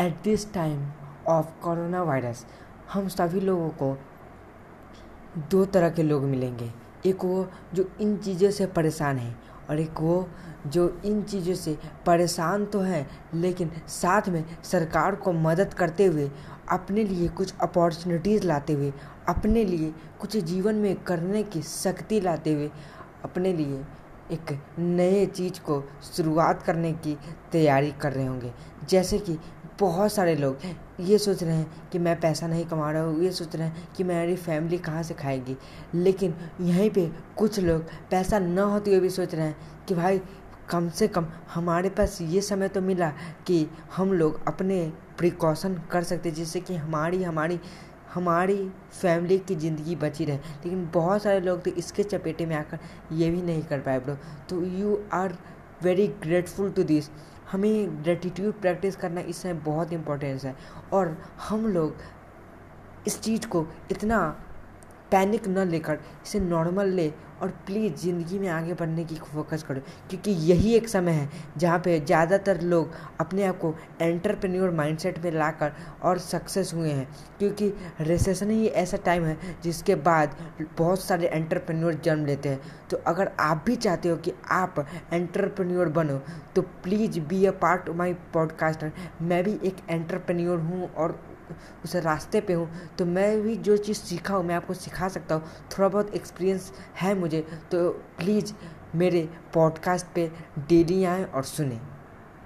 At this time of corona virus हम सभी लोगों को दो तरह के लोग मिलेंगे। एक वो जो इन चीज़ों से परेशान है और एक वो जो इन चीज़ों से परेशान तो हैं, लेकिन साथ में सरकार को मदद करते हुए, अपने लिए कुछ अपॉर्चुनिटीज़ लाते हुए, अपने लिए कुछ जीवन में करने की शक्ति लाते हुए, अपने लिए एक नए चीज़ को शुरुआत करने की तैयारी कर रहे होंगे। जैसे कि बहुत सारे लोग ये सोच रहे हैं कि मैं पैसा नहीं कमा रहा हूँ, ये सोच रहे हैं कि मेरी फैमिली कहाँ से खाएगी। लेकिन यहीं पे कुछ लोग पैसा न होते हुए भी सोच रहे हैं कि भाई, कम से कम हमारे पास ये समय तो मिला कि हम लोग अपने प्रिकॉशन कर सकते जिससे कि हमारी हमारी हमारी फैमिली की ज़िंदगी बची रहे। लेकिन बहुत सारे लोग तो इसके चपेटे में आकर ये भी नहीं कर पाए ब्रो। तो you are very grateful to this हमें ग्रेटिट्यूड प्रैक्टिस करना इसमें बहुत इम्पोर्टेंस है। और हम लोग इस चीज़ को इतना पैनिक न लेकर इसे नॉर्मल ले और प्लीज़ ज़िंदगी में आगे बढ़ने की फोकस करो। क्योंकि यही एक समय है जहाँ पे ज़्यादातर लोग अपने आप को एंटरप्रेन्योर माइंडसेट में लाकर और सक्सेस हुए हैं। क्योंकि रिसेशन ही ऐसा टाइम है जिसके बाद बहुत सारे एंटरप्रेन्योर जन्म लेते हैं। तो अगर आप भी चाहते हो कि आप एंटरप्रेन्योर बनो तो please be a part my podcaster मैं भी एक एंटरप्रेन्योर हूँ और उस रास्ते पे हूँ तो मैं भी जो चीज़ सीखा हूँ, मैं आपको सिखा सकता हूँ। थोड़ा बहुत एक्सपीरियंस है मुझे तो प्लीज़ मेरे पॉडकास्ट पे डेली आएँ और सुने।